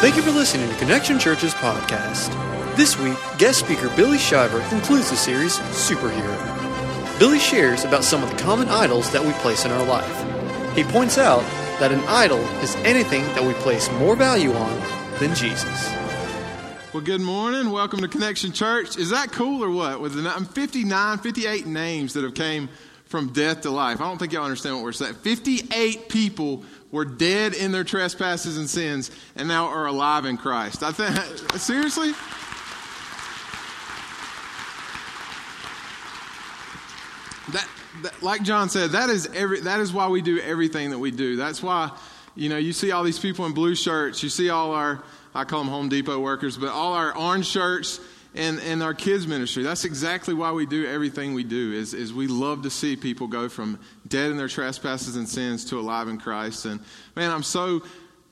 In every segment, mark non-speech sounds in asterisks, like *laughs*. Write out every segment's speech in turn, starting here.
Thank you for listening to Connection Church's podcast. This week, guest speaker Billy Shiver concludes the series Superhero. Billy shares about some of the common idols that we place in our life. He points out that an idol is anything that we place more value on than Jesus. Well, good morning. Welcome to Connection Church. Is that cool or what? With the 59, 58 names that have came from death to life. I don't think y'all understand what we're saying. 58 people were dead in their trespasses and sins and now are alive in Christ. I think *laughs* seriously? That, that, like John said, that is every that is why we do everything that we do. That's why you know you see all these people in blue shirts. You see all our I call them Home Depot workers, but all our orange shirts and, and our kids ministry. That's exactly why we do everything we do. Is is we love to see people go from dead in their trespasses and sins to alive in Christ. And man, I'm so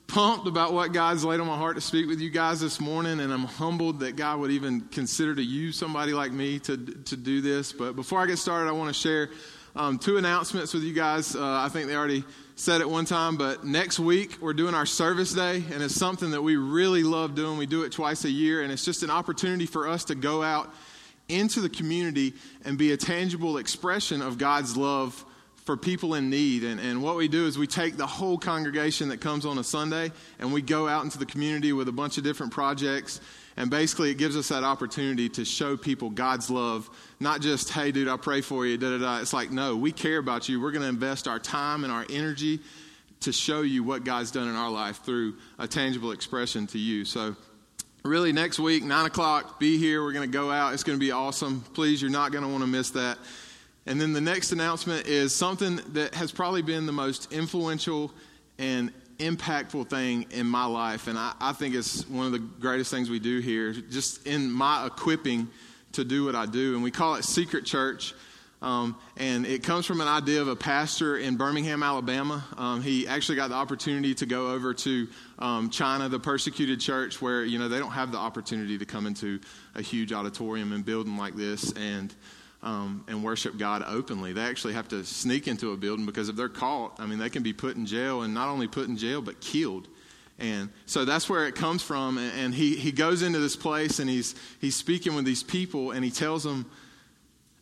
pumped about what God's laid on my heart to speak with you guys this morning, and I'm humbled that God would even consider to use somebody like me to to do this. But before I get started, I want to share um, two announcements with you guys. Uh, I think they already said it one time, but next week we're doing our service day, and it's something that we really love doing. We do it twice a year, and it's just an opportunity for us to go out into the community and be a tangible expression of God's love for people in need. And, and what we do is we take the whole congregation that comes on a Sunday and we go out into the community with a bunch of different projects. And basically, it gives us that opportunity to show people God's love not just, hey, dude, I pray for you, da da da. It's like, no, we care about you. We're going to invest our time and our energy to show you what God's done in our life through a tangible expression to you. So, really, next week, 9 o'clock, be here. We're going to go out. It's going to be awesome. Please, you're not going to want to miss that. And then the next announcement is something that has probably been the most influential and impactful thing in my life. And I, I think it's one of the greatest things we do here, just in my equipping to do what I do. And we call it Secret Church. Um, and it comes from an idea of a pastor in Birmingham, Alabama. Um, he actually got the opportunity to go over to um, China, the persecuted church, where you know they don't have the opportunity to come into a huge auditorium and building like this and um, and worship God openly. They actually have to sneak into a building because if they're caught, I mean, they can be put in jail and not only put in jail but killed. And so that's where it comes from. And he, he goes into this place and he's, he's speaking with these people and he tells them,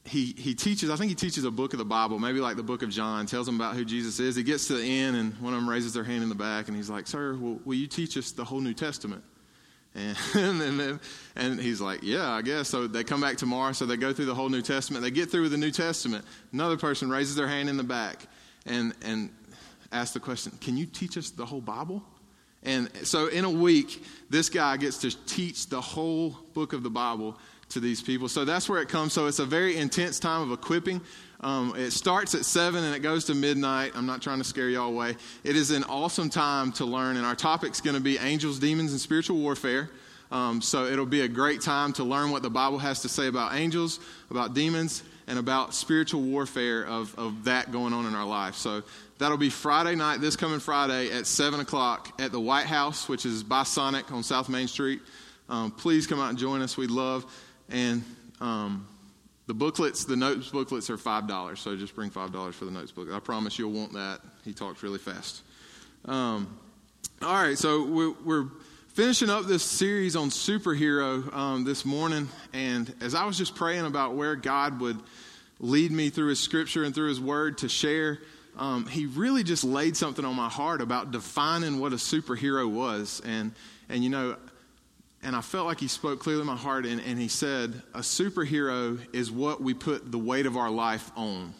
he, he teaches, I think he teaches a book of the Bible, maybe like the book of John, tells them about who Jesus is. He gets to the end and one of them raises their hand in the back and he's like, Sir, will, will you teach us the whole New Testament? And, *laughs* and, then, and he's like, Yeah, I guess. So they come back tomorrow. So they go through the whole New Testament. They get through the New Testament. Another person raises their hand in the back and, and asks the question, Can you teach us the whole Bible? And so in a week, this guy gets to teach the whole book of the Bible to these people. So that's where it comes. So it's a very intense time of equipping. Um, it starts at 7 and it goes to midnight. I'm not trying to scare y'all away. It is an awesome time to learn, and our topic's going to be angels, demons, and spiritual warfare. Um, so it'll be a great time to learn what the Bible has to say about angels, about demons, and about spiritual warfare of, of that going on in our life. So that'll be Friday night, this coming Friday at 7 o'clock at the White House, which is by Sonic on South Main Street. Um, please come out and join us. We'd love. And um, the booklets, the notes booklets are $5. So just bring $5 for the notes book. I promise you'll want that. He talks really fast. Um, all right, so we're, finishing up this series on superhero um, this morning, and as I was just praying about where God would lead me through His Scripture and through His Word to share, um, He really just laid something on my heart about defining what a superhero was, and and you know, and I felt like He spoke clearly in my heart, and, and He said, a superhero is what we put the weight of our life on.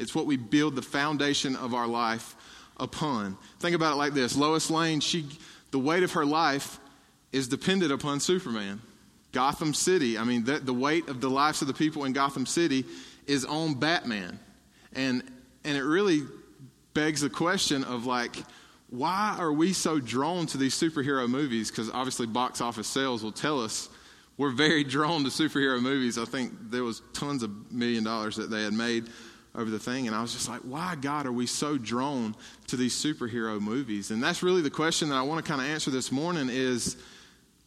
It's what we build the foundation of our life upon. Think about it like this: Lois Lane, she the weight of her life is dependent upon Superman. Gotham City, I mean, the, the weight of the lives of the people in Gotham City is on Batman. And, and it really begs the question of like, why are we so drawn to these superhero movies? Because obviously, box office sales will tell us we're very *laughs* drawn to superhero movies. I think there was tons of million dollars that they had made over the thing. And I was just like, why, God, are we so drawn to these superhero movies? And that's really the question that I want to kind of answer this morning is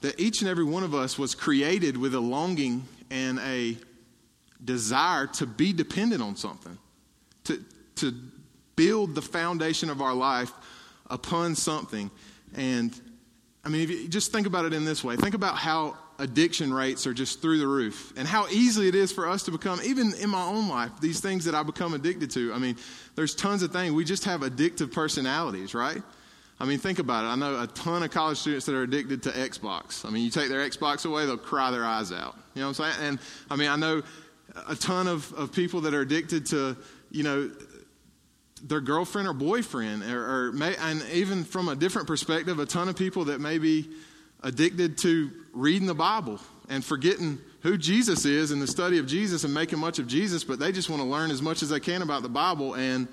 that each and every one of us was created with a longing and a desire to be dependent on something, to, to build the foundation of our life upon something. And I mean, if you just think about it in this way think about how addiction rates are just through the roof and how easy it is for us to become, even in my own life, these things that I become addicted to. I mean, there's tons of things. We just have addictive personalities, right? I mean, think about it. I know a ton of college students that are addicted to Xbox. I mean, you take their Xbox away, they'll cry their eyes out. You know what I'm saying? And I mean, I know a ton of, of people that are addicted to, you know, their girlfriend or boyfriend, or, or may, and even from a different perspective, a ton of people that may be addicted to reading the Bible and forgetting who Jesus is and the study of Jesus and making much of Jesus, but they just want to learn as much as they can about the Bible and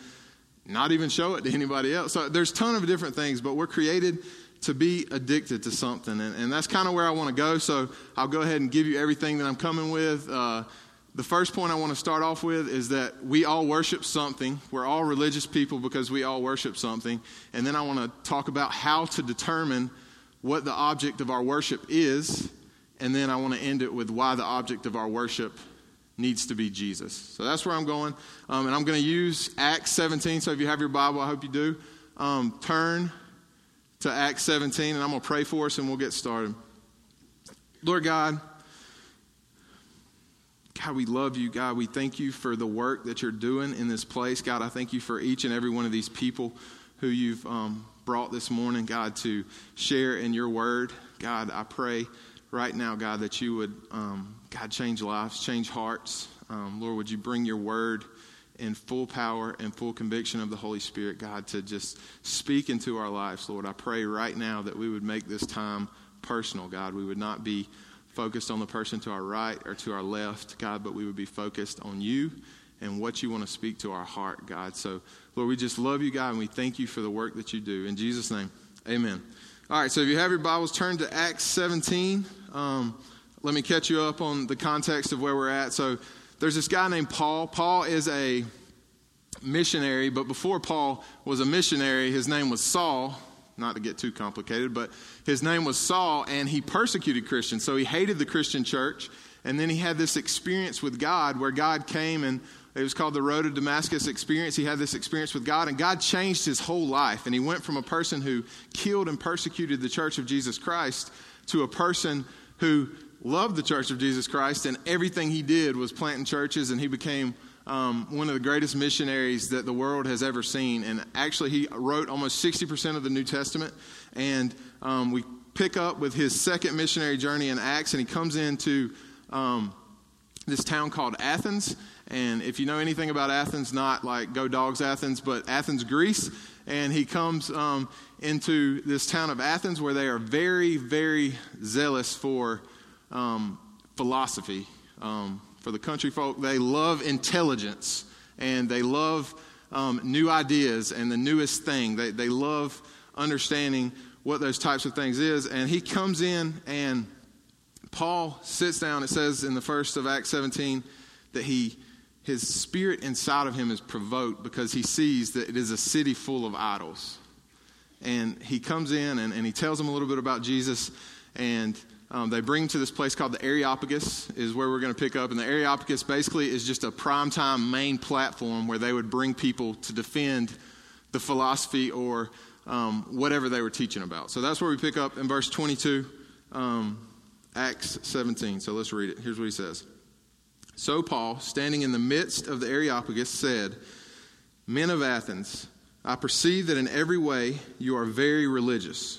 not even show it to anybody else. So there's a ton of different things, but we're created to be addicted to something, and, and that's kind of where I want to go. So I'll go ahead and give you everything that I'm coming with. Uh, the first point I want to start off with is that we all worship something. We're all religious people because we all worship something. And then I want to talk about how to determine what the object of our worship is. And then I want to end it with why the object of our worship needs to be Jesus. So that's where I'm going. Um, and I'm going to use Acts 17. So if you have your Bible, I hope you do. Um, turn to Acts 17, and I'm going to pray for us and we'll get started. Lord God, God, we love you. God, we thank you for the work that you're doing in this place. God, I thank you for each and every one of these people who you've um, brought this morning, God, to share in your word. God, I pray right now, God, that you would, um, God, change lives, change hearts. Um, Lord, would you bring your word in full power and full conviction of the Holy Spirit, God, to just speak into our lives, Lord. I pray right now that we would make this time personal, God. We would not be focused on the person to our right or to our left, God, but we would be focused on you and what you want to speak to our heart, God. So, Lord, we just love you, God, and we thank you for the work that you do. In Jesus' name, amen. All right, so if you have your Bibles, turn to Acts 17. Um, let me catch you up on the context of where we're at. So, there's this guy named Paul. Paul is a missionary, but before Paul was a missionary, his name was Saul not to get too complicated, but his name was Saul, and he persecuted Christians. So he hated the Christian church. And then he had this experience with God where God came and it was called the Road to Damascus experience. He had this experience with God, and God changed his whole life. And he went from a person who killed and persecuted the church of Jesus Christ to a person who loved the church of Jesus Christ, and everything he did was planting churches, and he became um, one of the greatest missionaries that the world has ever seen. And actually, he wrote almost 60% of the New Testament. And um, we pick up with his second missionary journey in Acts, and he comes into um, this town called Athens. And if you know anything about Athens, not like Go Dogs Athens, but Athens, Greece. And he comes um, into this town of Athens where they are very, very zealous for um, philosophy. Um, for the country folk, they love intelligence and they love um, new ideas and the newest thing. They, they love understanding what those types of things is. And he comes in and Paul sits down. It says in the first of Acts 17 that he his spirit inside of him is provoked because he sees that it is a city full of idols. And he comes in and, and he tells them a little bit about Jesus and um, they bring to this place called the Areopagus, is where we're going to pick up. And the Areopagus basically is just a primetime main platform where they would bring people to defend the philosophy or um, whatever they were teaching about. So that's where we pick up in verse 22, um, Acts 17. So let's read it. Here's what he says. So Paul, standing in the midst of the Areopagus, said, Men of Athens, I perceive that in every way you are very religious.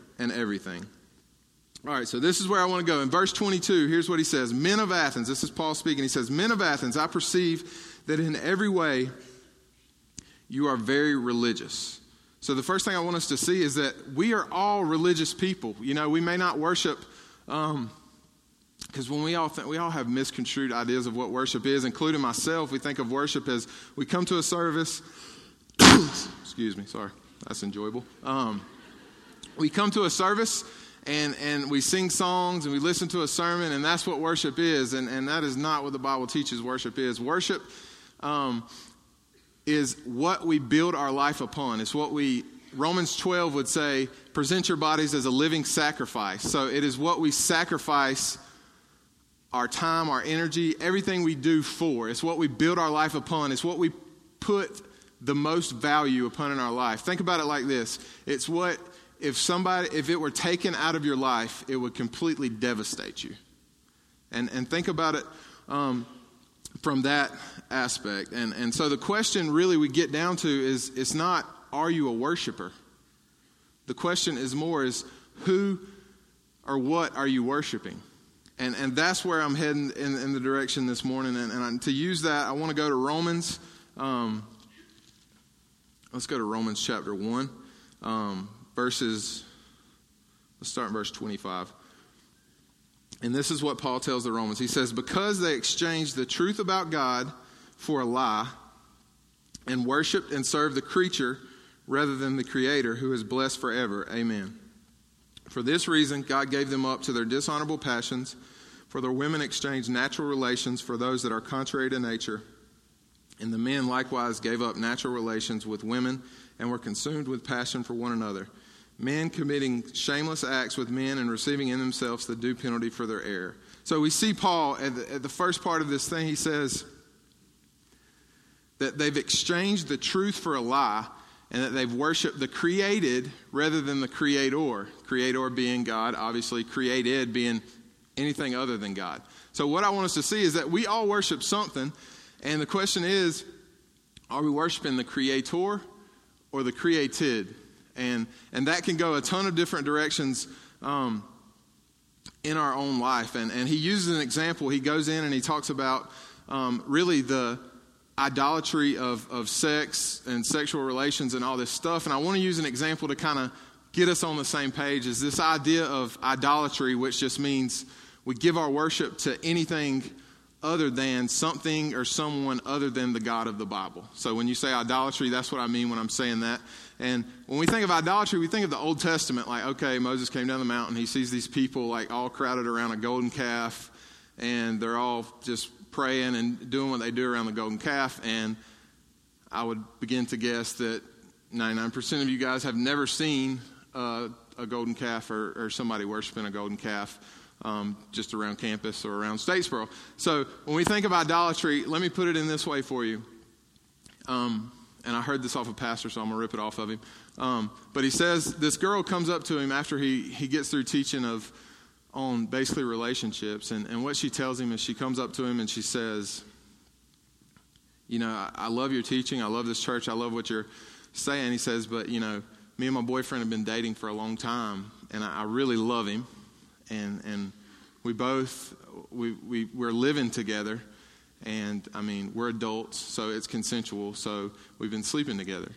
and everything. All right, so this is where I want to go. In verse 22, here's what he says Men of Athens, this is Paul speaking. He says, Men of Athens, I perceive that in every way you are very religious. So the first thing I want us to see is that we are all religious people. You know, we may not worship. Um, because when we all think, we all have misconstrued ideas of what worship is, including myself, we think of worship as we come to a service *coughs* excuse me, sorry, that's enjoyable. Um, we come to a service and, and we sing songs and we listen to a sermon, and that's what worship is. And, and that is not what the Bible teaches worship is. Worship um, is what we build our life upon. It's what we, Romans 12 would say, present your bodies as a living sacrifice. So it is what we sacrifice our time, our energy, everything we do for. It's what we build our life upon. It's what we put the most value upon in our life. Think about it like this it's what if somebody, if it were taken out of your life, it would completely devastate you. And, and think about it um, from that aspect. And, and so the question really we get down to is it's not, are you a worshiper? The question is more is who or what are you worshiping? And, and that's where I'm heading in, in the direction this morning. And, and to use that, I want to go to Romans. Um, let's go to Romans chapter 1. Um, verses, let's start in verse 25. And this is what Paul tells the Romans. He says, Because they exchanged the truth about God for a lie and worshiped and served the creature rather than the Creator who is blessed forever. Amen. For this reason, God gave them up to their dishonorable passions, for their women exchanged natural relations for those that are contrary to nature. And the men likewise gave up natural relations with women and were consumed with passion for one another men committing shameless acts with men and receiving in themselves the due penalty for their error. So we see Paul at the, at the, first part of this thing, he says that they've exchanged the truth for a lie and that they've worshiped the created rather than the creator. Creator being God, obviously, created being anything other than God. So what I want us to see is that we all worship something, and the question is are we worshiping the creator or the created? And, and that can go a ton of different directions um, in our own life. And, and he uses an example. He goes in and he talks about um, really the idolatry of, of sex and sexual relations and all this stuff. And I want to use an example to kind of get us on the same page is this idea of idolatry, which just means we give our worship to anything other than something or someone other than the God of the Bible. So when you say idolatry, that's what I mean when I'm saying that. And when we think of idolatry, we think of the Old Testament, like, okay, Moses came down the mountain, he sees these people like all crowded around a golden calf, and they're all just praying and doing what they do around the golden calf. And I would begin to guess that 99% of you guys have never seen uh, a golden calf or, or somebody worshiping a golden calf um, just around campus or around Statesboro. So when we think of idolatry, let me put it in this way for you. Um, and I heard this off a pastor, so I'm going to rip it off of him. Um, but he says this girl comes up to him after he, he gets through teaching of on basically relationships. And, and what she tells him is she comes up to him and she says, You know, I, I love your teaching. I love this church. I love what you're saying. He says, But, you know, me and my boyfriend have been dating for a long time, and I, I really love him and and we both we, we we're living together and i mean we're adults so it's consensual so we've been sleeping together.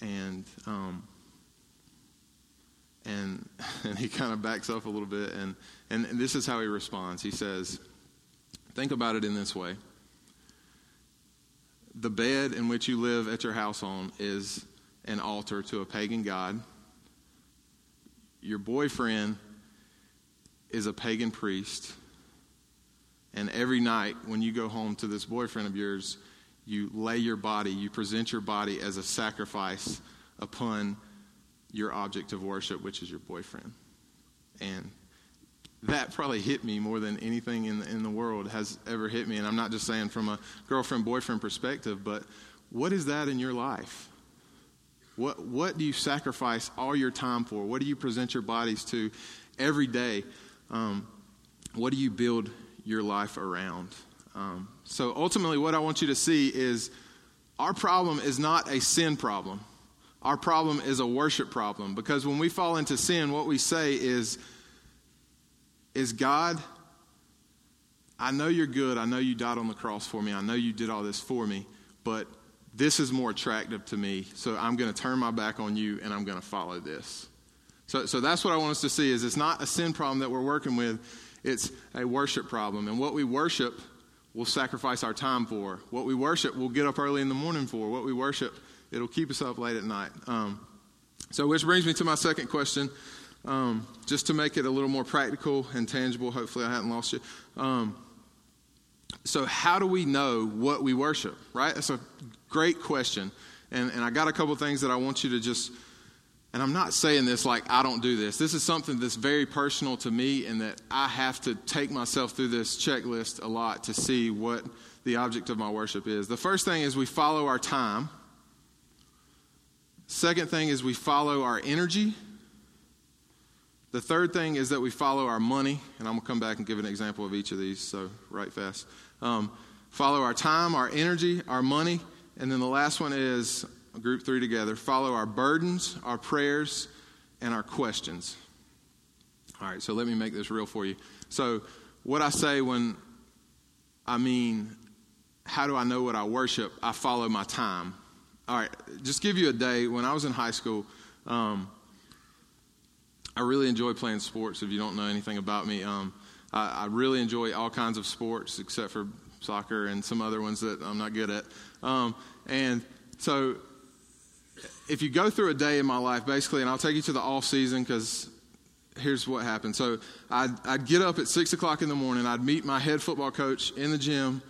And um and *laughs* and he kind of backs up a little bit and and this is how he responds. He says think about it in this way. The bed in which you live at your house on is an altar to a pagan god. Your boyfriend is a pagan priest. And every night when you go home to this boyfriend of yours, you lay your body, you present your body as a sacrifice upon your object of worship, which is your boyfriend. And that probably hit me more than anything in the, in the world has ever hit me. And I'm not just saying from a girlfriend boyfriend perspective, but what is that in your life? What, what do you sacrifice all your time for? What do you present your bodies to every day? um, what do you build your life around? Um, so ultimately, what I want you to see is our problem is not a sin problem. Our problem is a worship problem because when we fall into sin, what we say is, is God, I know you're good. I know you died on the cross for me. I know you did all this for me, but this is more attractive to me. So I'm going to turn my back on you and I'm going to follow this. So, so that's what I want us to see is it's not a sin problem that we're working with, it's a worship problem. And what we worship, we'll sacrifice our time for. What we worship, we'll get up early in the morning for. What we worship it'll keep us up late at night. Um, so, which brings me to my second question. Um, just to make it a little more practical and tangible, hopefully I haven't lost you. Um, so, how do we know what we worship, right? That's a great question. And, and I got a couple things that I want you to just, and I'm not saying this like I don't do this. This is something that's very personal to me, and that I have to take myself through this checklist a lot to see what the object of my worship is. The first thing is we follow our time. Second thing is we follow our energy. The third thing is that we follow our money, and I'm going to come back and give an example of each of these, so right fast. Um, follow our time, our energy, our money, and then the last one is group three together follow our burdens, our prayers, and our questions. All right, so let me make this real for you. So, what I say when I mean, how do I know what I worship? I follow my time. All right, just give you a day. When I was in high school, um, I really enjoy playing sports. If you don't know anything about me, um, I, I, really enjoy all kinds of sports except for soccer and some other ones that I'm not good at. Um, and so, if you go through a day in my life, basically, and I'll take you to the off season because here's what happened. So, I'd, I'd get up at six o'clock in the morning. I'd meet my head football coach in the gym,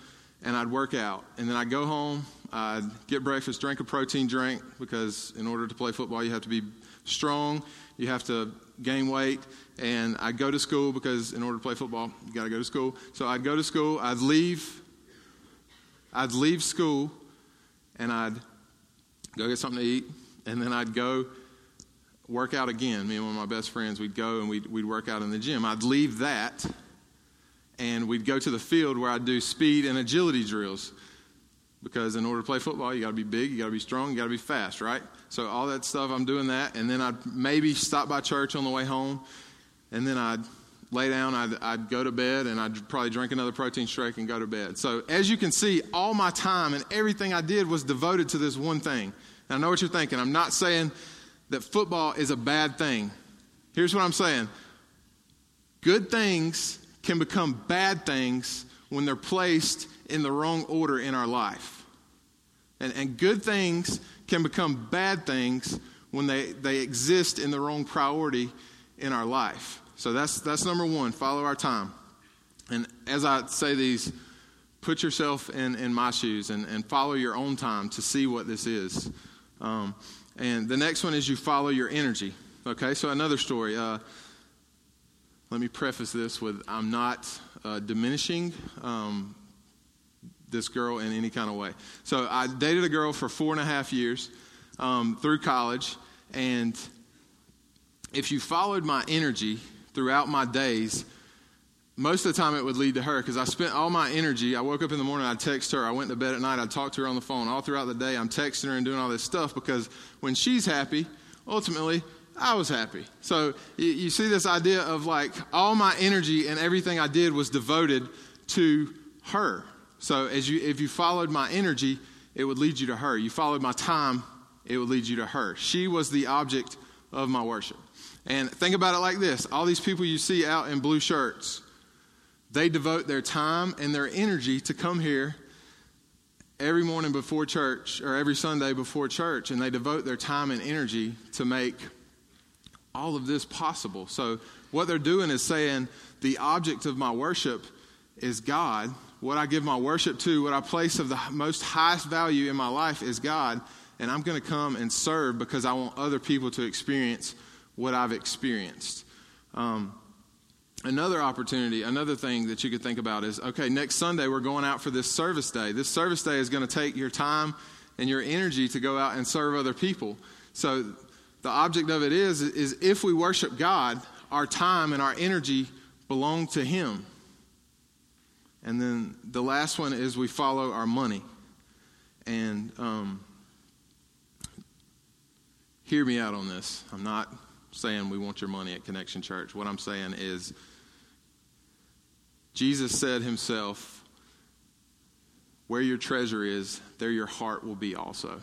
and I'd work out. And then I'd go home. I'd get breakfast, drink a protein drink because in order to play football, you have to be strong. You have to gain weight, and I'd go to school because in order to play football, you got to go to school. So I'd go to school, I'd leave, I'd leave school, and I'd go get something to eat, and then I'd go work out again. Me and one of my best friends, we'd go and we'd, we'd work out in the gym. I'd leave that, and we'd go to the field where I'd do speed and agility drills. Because in order to play football, you got to be big, you got to be strong, you got to be fast, right? So all that stuff, I'm doing that, and then I'd maybe stop by church on the way home, and then I'd lay down, I'd, I'd go to bed, and I'd probably drink another protein shake and go to bed. So as you can see, all my time and everything I did was devoted to this one thing. And I know what you're thinking. I'm not saying that football is a bad thing. Here's what I'm saying good things can become bad things when they're placed in the wrong order in our life. And, and good things can become bad things when they, they exist in the wrong priority in our life. So that's, that's number one follow our time. And as I say these, put yourself in, in my shoes and, and follow your own time to see what this is. Um, and the next one is you follow your energy. Okay, so another story. Uh, let me preface this with I'm not uh, diminishing um, this girl in any kind of way. So I dated a girl for four and a half years um, through college, and if you followed my energy throughout my days, most of the time it would lead to her because I spent all my energy. I woke up in the morning, I'd text her. I went to bed at night, I'd talk to her on the phone. All throughout the day, I'm texting her and doing all this stuff because when she's happy, ultimately, I was happy. So you, you see this idea of like all my energy and everything I did was devoted to her. So as you, if you followed my energy, it would lead you to her. You followed my time, it would lead you to her. She was the object of my worship. And think about it like this all these people you see out in blue shirts, they devote their time and their energy to come here every morning before church or every Sunday before church, and they devote their time and energy to make all of this possible. So, what they're doing is saying, the object of my worship is God, what I give my worship to, what I place of the most highest value in my life is God, and I'm going to come and serve because I want other people to experience what I've experienced. Um, another opportunity, another thing that you could think about is okay, next Sunday we're going out for this service day. This service day is going to take your time and your energy to go out and serve other people. So the object of it is is if we worship God, our time and our energy belong to him. And then the last one is we follow our money. And um, hear me out on this. I'm not saying we want your money at Connection Church. What I'm saying is, Jesus said himself, Where your treasure is, there your heart will be also.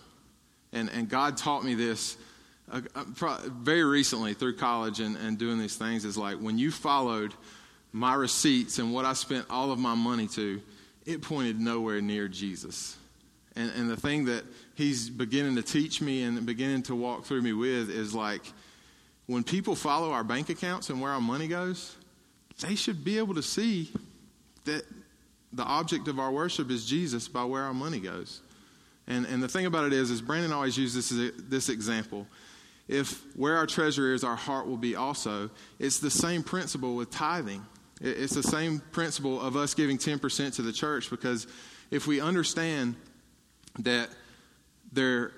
And, and God taught me this uh, uh very recently through college and, and doing these things is like when you followed my receipts and what I spent all of my money to, it pointed nowhere near Jesus. And, and the thing that he's beginning to teach me and beginning to walk through me with is like when people follow our bank accounts and where our money goes, they should be able to see that the object of our worship is Jesus by where our money goes. And, and the thing about it is, is Brandon always uses this, this example. If where our treasure is, our heart will be also. It's the same principle with tithing. It's the same principle of us giving 10% to the church because if we understand that there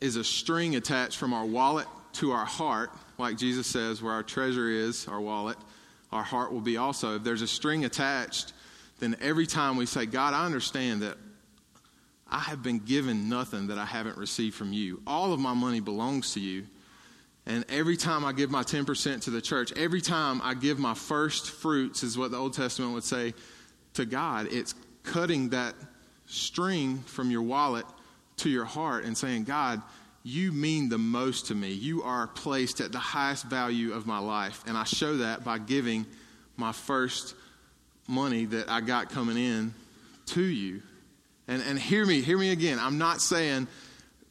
is a string attached from our wallet to our heart, like Jesus says, where our treasure is, our wallet, our heart will be also. If there's a string attached, then every time we say, God, I understand that I have been given nothing that I haven't received from you. All of my money belongs to you. And every time I give my 10% to the church, every time I give my first fruits, is what the Old Testament would say, to God, it's cutting that string from your wallet to your heart and saying, God, you mean the most to me. You are placed at the highest value of my life. And I show that by giving my first money that I got coming in to you. And, and hear me, hear me again. I'm not saying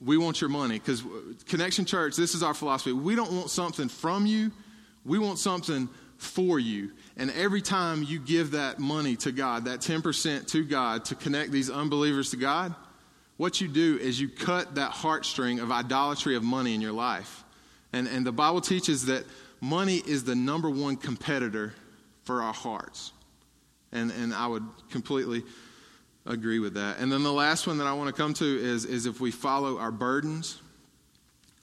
we want your money because Connection Church, this is our philosophy. We don't want something from you, we want something for you. And every time you give that money to God, that 10% to God to connect these unbelievers to God, what you do is you cut that heartstring of idolatry of money in your life. And, and the Bible teaches that money is the number one competitor for our hearts. And, and I would completely agree with that. And then the last one that I want to come to is, is if we follow our burdens,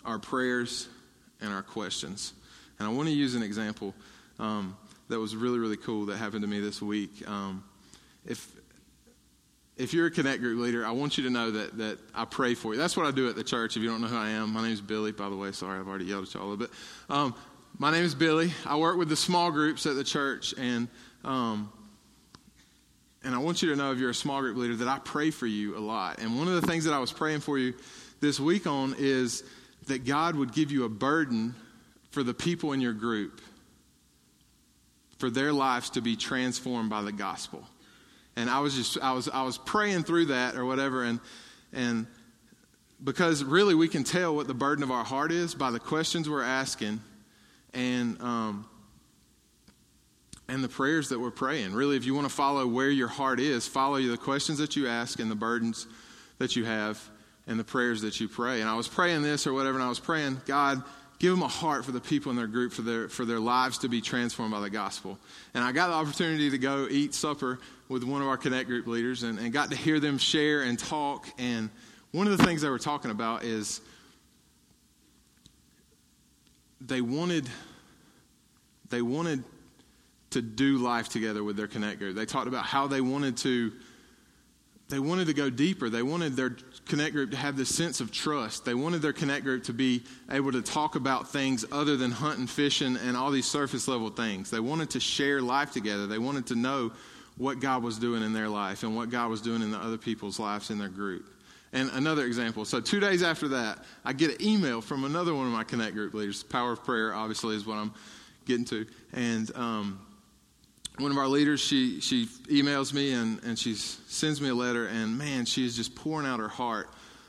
our prayers, and our questions. And I want to use an example um, that was really, really cool that happened to me this week. Um, if, if you're a Connect Group leader, I want you to know that, that I pray for you. That's what I do at the church. If you don't know who I am, my name is Billy, by the way. Sorry, I've already yelled at you all a little bit. Um, my name is Billy. I work with the small groups at the church, and um, and I want you to know if you're a small group leader that I pray for you a lot. And one of the things that I was praying for you this week on is that God would give you a burden for the people in your group, for their lives to be transformed by the gospel. And I was just I was I was praying through that or whatever and and because really we can tell what the burden of our heart is by the questions we're asking and um, and the prayers that we're praying. Really, if you want to follow where your heart is, follow the questions that you ask and the burdens that you have and the prayers that you pray. And I was praying this or whatever, and I was praying, God, give them a heart for the people in their group, for their, for their lives to be transformed by the gospel. And I got the opportunity to go eat supper with one of our Connect group leaders and, and got to hear them share and talk. And one of the things they were talking about is they wanted they wanted to do life together with their connect group. They talked about how they wanted to they wanted to go deeper. They wanted their connect group to have this sense of trust. They wanted their connect group to be able to talk about things other than hunting, fishing, and all these surface level things. They wanted to share life together. They wanted to know what God was doing in their life and what God was doing in the other people's lives in their group. And another example. So two days after that, I get an email from another one of my connect group leaders. Power of prayer, obviously, is what I'm getting to. And um, one of our leaders, she, she emails me and, and she sends me a letter, and man, she is just pouring out her heart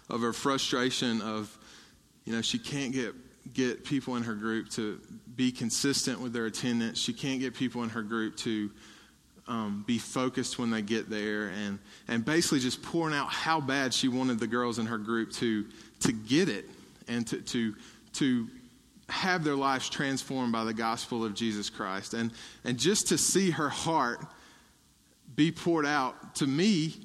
of her frustration of, you know, she can't get, get people in her group to be consistent with their attendance. She can't get people in her group to um, be focused when they get there, and, and basically just pouring out how bad she wanted the girls in her group to, to get it and to, to, to have their lives transformed by the gospel of Jesus Christ. And, and just to see her heart be poured out to me,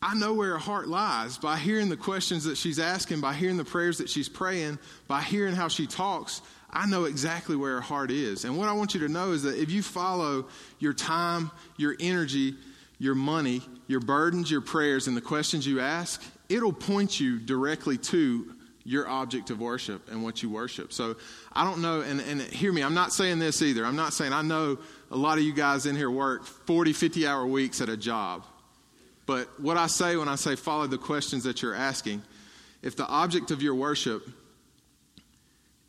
I know where her heart lies by hearing the questions that she's asking, by hearing the prayers that she's praying, by hearing how she talks. I know exactly where her heart is. And what I want you to know is that if you follow your time, your energy, your money, your burdens, your prayers, and the questions you ask, it'll point you directly to your object of worship and what you worship. So I don't know, and, and hear me, I'm not saying this either. I'm not saying I know a lot of you guys in here work 40, 50 hour weeks at a job. But what I say when I say follow the questions that you're asking, if the object of your worship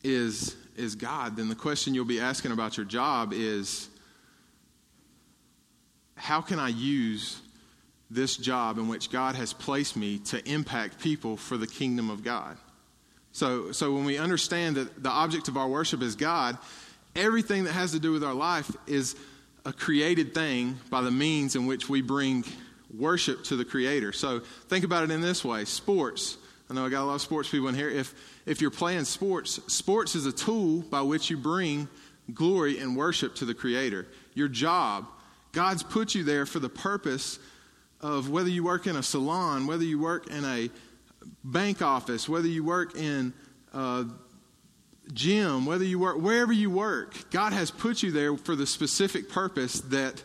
is, is God, then the question you'll be asking about your job is how can I use this job in which God has placed me to impact people for the kingdom of God. So, so when we understand that the object of our worship is God, everything that has to do with our life is a created thing by the means in which we bring worship to the Creator. So think about it in this way sports. I know I got a lot of sports people in here. If, if you're playing sports, sports is a tool by which you bring glory and worship to the Creator. Your job, God's put you there for the purpose of whether you work in a salon, whether you work in a bank office, whether you work in a gym, whether you work wherever you work, God has put you there for the specific purpose that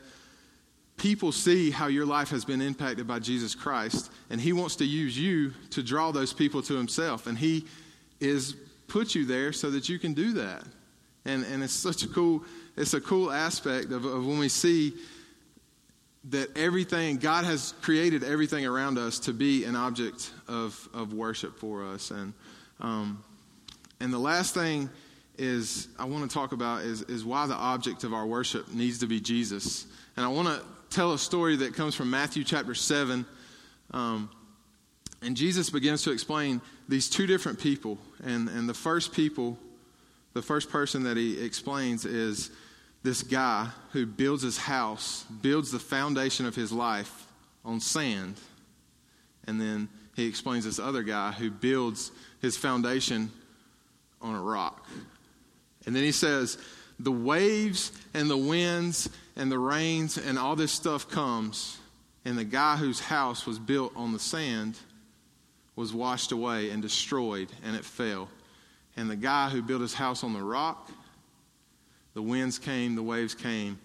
people see how your life has been impacted by Jesus Christ, and He wants to use you to draw those people to Himself. And He is put you there so that you can do that. And and it's such a cool it's a cool aspect of, of when we see that everything God has created everything around us to be an object of of worship for us. And um, and the last thing is I want to talk about is is why the object of our worship needs to be Jesus. And I want to tell a story that comes from Matthew chapter 7. Um, and Jesus begins to explain these two different people. And, and the first people, the first person that he explains is this guy who builds his house, builds the foundation of his life on sand. And then he explains this other guy who builds his foundation on a rock. And then he says, the waves and the winds and the rains and all this stuff comes, and the guy whose house was built on the sand was washed away and destroyed, and it fell. And the guy who built his house on the rock, the winds came, the waves came,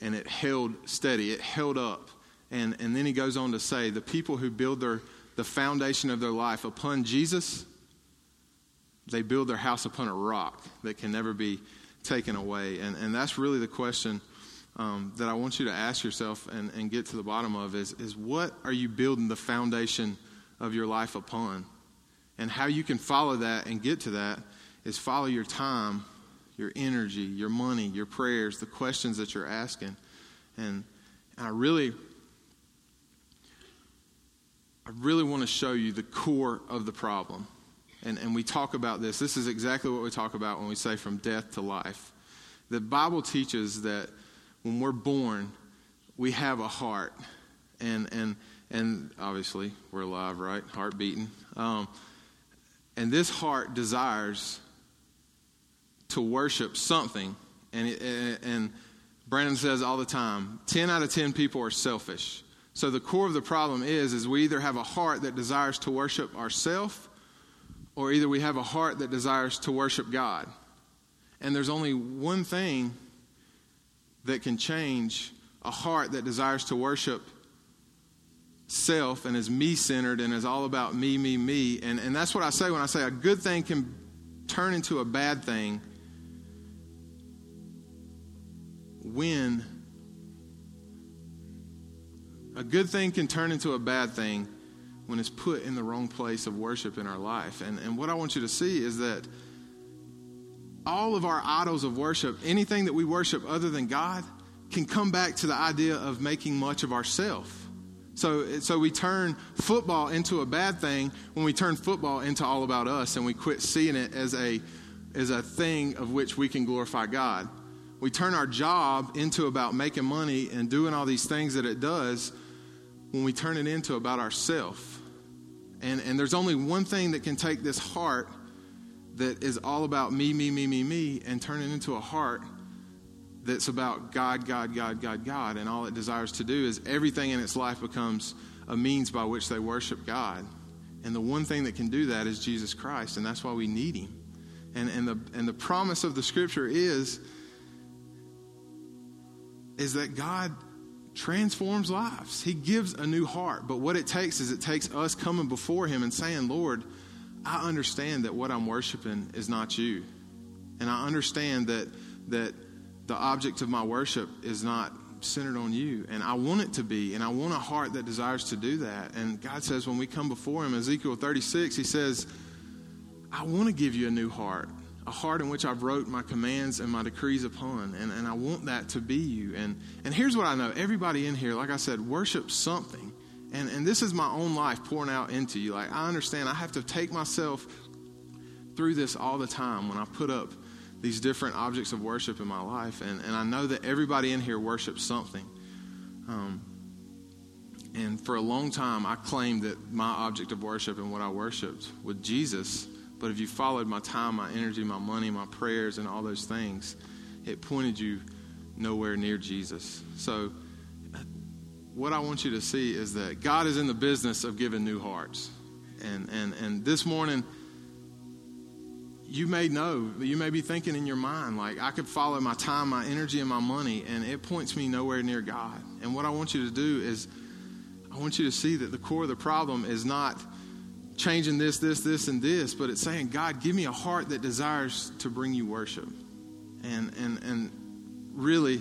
and it held steady, it held up. And, and then he goes on to say the people who build their, the foundation of their life upon Jesus, they build their house upon a rock that can never be taken away. And, and that's really the question um, that I want you to ask yourself and, and get to the bottom of is, is what are you building the foundation of your life upon? And how you can follow that and get to that is follow your time, your energy, your money, your prayers, the questions that you're asking. And, I really, I really want to show you the core of the problem. And, and we talk about this. This is exactly what we talk about when we say from death to life. The Bible teaches that when we're born, we have a heart. And, and, and obviously, we're alive, right? Heart beating. Um, and this heart desires to worship something. And, and Brandon says all the time 10 out of 10 people are selfish. So the core of the problem is, is we either have a heart that desires to worship ourselves or either we have a heart that desires to worship God. And there's only one thing that can change a heart that desires to worship self and is me centered and is all about me, me, me. And, and that's what I say when I say a good thing can turn into a bad thing when a good thing can turn into a bad thing when it's put in the wrong place of worship in our life. And, and what I want you to see is that all of our idols of worship, anything that we worship other than God, can come back to the idea of making much of ourself. So, so we turn football into a bad thing when we turn football into all about us and we quit seeing it as a, as a thing of which we can glorify God. We turn our job into about making money and doing all these things that it does when we turn it into about ourself. And, and there's only one thing that can take this heart that is all about me, me, me, me, me, and turn it into a heart that's about God, God, God, God, God. And all it desires to do is everything in its life becomes a means by which they worship God. And the one thing that can do that is Jesus Christ, and that's why we need Him. And, and, the, and the promise of the Scripture is, is that God transforms lives. He gives a new heart. But what it takes is it takes us coming before Him and saying, Lord, I understand that what I'm worshiping is not you. And I understand that, that the object of my worship is not centered on you. And I want it to be. And I want a heart that desires to do that. And God says, when we come before Him, Ezekiel 36, He says, I want to give you a new heart a heart in which I've wrote my commands and my decrees upon. And, and I want that to be you. And, and here's what I know everybody in here, like I said, worship something. And, and this is my own life pouring out into you. Like, I understand I have to take myself through this all the time when I put up these different objects of worship in my life. And, and I know that everybody in here worships something. Um, and for a long time, I claimed that my object of worship and what I worshiped was Jesus. But if you followed my time, my energy, my money, my prayers, and all those things, it pointed you nowhere near Jesus. So, what I want you to see is that God is in the business of giving new hearts. And, and, and this morning, you may know, you may be thinking in your mind, like, I could follow my time, my energy, and my money, and it points me nowhere near God. And what I want you to do is, I want you to see that the core of the problem is not changing this, this, this, and this, but it's saying, God, give me a heart that desires to bring you worship. And, and, and really,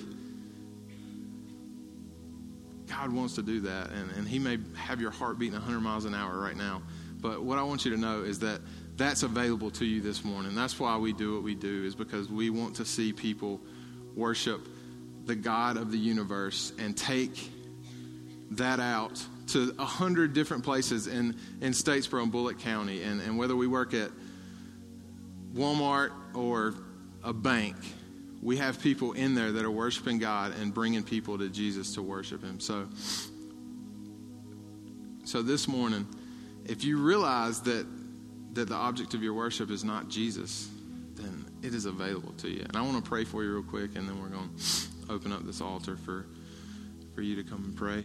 God wants to do that. And, and He may have your heart beating 100 miles an hour right now. But what I want you to know is that that's available to you this morning. That's why we do what we do, is because we want to see people worship the God of the universe and take that out to a hundred different places in, in Statesboro and Bulloch County. And, and whether we work at Walmart or a bank, we have people in there that are worshiping God and bringing people to Jesus to worship Him. So, so this morning, if you realize that that the object of your worship is not Jesus, then it is available to you. And I want to pray for you real quick, and then we're going to open up this altar for for you to come and pray.